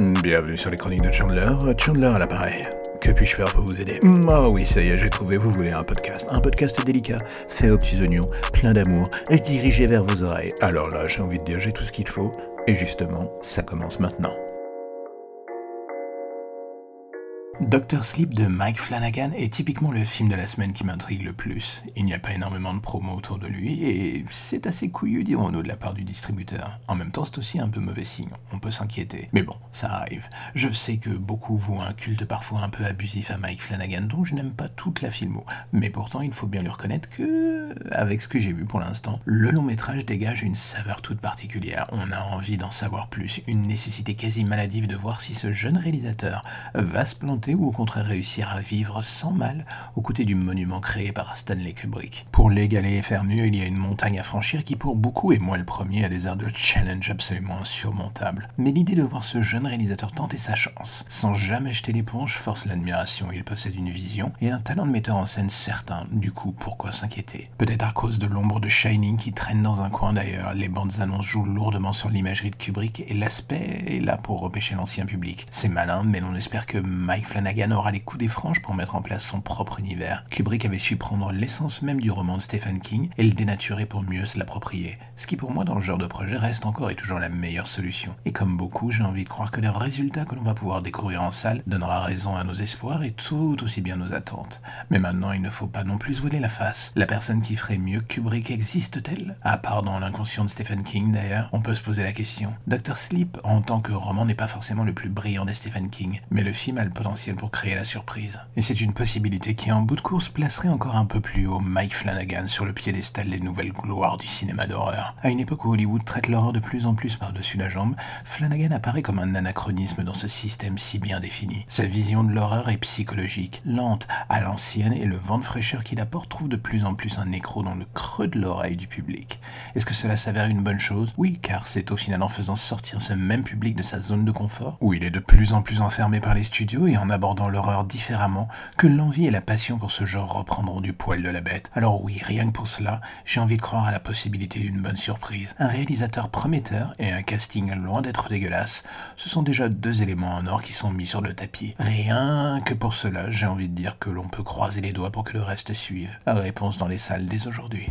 Bienvenue sur les chroniques de Chandler, Chandler à l'appareil. Que puis-je faire pour vous aider? Ah oui, ça y est, j'ai trouvé, vous voulez un podcast. Un podcast délicat, fait aux petits oignons, plein d'amour, et dirigé vers vos oreilles. Alors là, j'ai envie de dire, j'ai tout ce qu'il faut, et justement, ça commence maintenant. Doctor Sleep de Mike Flanagan est typiquement le film de la semaine qui m'intrigue le plus. Il n'y a pas énormément de promos autour de lui et c'est assez couillu, dirons-nous, de la part du distributeur. En même temps, c'est aussi un peu mauvais signe, on peut s'inquiéter. Mais bon, ça arrive. Je sais que beaucoup voient un culte parfois un peu abusif à Mike Flanagan, dont je n'aime pas toute la filmo. Mais pourtant, il faut bien lui reconnaître que, avec ce que j'ai vu pour l'instant, le long métrage dégage une saveur toute particulière. On a envie d'en savoir plus, une nécessité quasi maladive de voir si ce jeune réalisateur va se planter ou au contraire réussir à vivre sans mal aux côtés du monument créé par Stanley Kubrick. Pour l'égaler et faire mieux, il y a une montagne à franchir qui pour beaucoup, et moi le premier, a des airs de challenge absolument insurmontables. Mais l'idée de voir ce jeune réalisateur tenter sa chance, sans jamais jeter l'éponge, force l'admiration. Il possède une vision et un talent de metteur en scène certain. Du coup, pourquoi s'inquiéter? Peut-être à cause de l'ombre de Shining qui traîne dans un coin d'ailleurs. Les bandes annonces jouent lourdement sur l'imagerie de Kubrick et l'aspect est là pour repêcher l'ancien public. C'est malin, mais l'on espère que Mike Flanagan aura les coups des franges pour mettre en place son propre univers. Kubrick avait su prendre l'essence même du roman de Stephen King et le dénaturer pour mieux se l'approprier. Ce qui pour moi dans le genre de projet reste encore et toujours la meilleure solution. Et comme beaucoup, j'ai envie de croire que le résultat que l'on va pouvoir découvrir en salle donnera raison à nos espoirs et tout aussi bien nos attentes. Mais maintenant, il ne faut pas non plus se voiler la face. La personne qui ferait mieux Kubrick existe-t-elle? À part dans l'inconscient de Stephen King d'ailleurs, on peut se poser la question. Dr. Sleep, en tant que roman, n'est pas forcément le plus brillant des Stephen King, mais le film a le potentiel pour créer la surprise. Et c'est une possibilité qui, en bout de course, placerait encore un peu plus haut Mike Flanagan sur le piédestal des nouvelles gloires du cinéma d'horreur. À une époque où Hollywood traite l'horreur de plus en plus par-dessus la jambe, Flanagan apparaît comme un anachronisme dans ce système si bien défini. Sa vision de l'horreur est psychologique, lente, à l'ancienne, et le vent de fraîcheur qu'il apporte trouve de plus en plus un écro dans le creux de l'oreille du public. Est-ce que cela s'avère une bonne chose? Oui, car c'est au final en faisant sortir ce même public de sa zone de confort, où il est de plus en plus enfermé par les studios et en abordant l'horreur différemment, que l'envie et la passion pour ce genre reprendront du poil de la bête. Alors oui, rien que pour cela, j'ai envie de croire à la possibilité d'une bonne surprise. Un réalisateur prometteur et un casting loin d'être dégueulasse, ce sont déjà deux éléments en or qui sont mis sur le tapis. Rien que pour cela, j'ai envie de dire que l'on peut croiser les doigts pour que le reste suive. Réponse dans les salles dès aujourd'hui.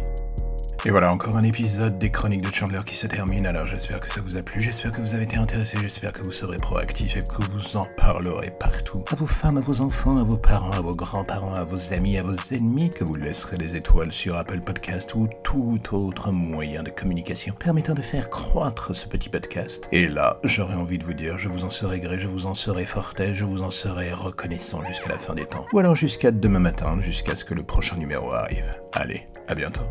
Et voilà, encore un épisode des chroniques de Chandler qui se termine. Alors j'espère que ça vous a plu, j'espère que vous avez été intéressé, j'espère que vous serez proactif et que vous en parlerez partout. À vos femmes, à vos enfants, à vos parents, à vos grands-parents, à vos amis, à vos ennemis, que vous laisserez des étoiles sur Apple Podcast ou tout autre moyen de communication permettant de faire croître ce petit podcast. Et là, j'aurais envie de vous dire, je vous en serai gré, je vous en serai forté, je vous en serai reconnaissant jusqu'à la fin des temps. Ou alors jusqu'à demain matin, jusqu'à ce que le prochain numéro arrive. Allez, à bientôt.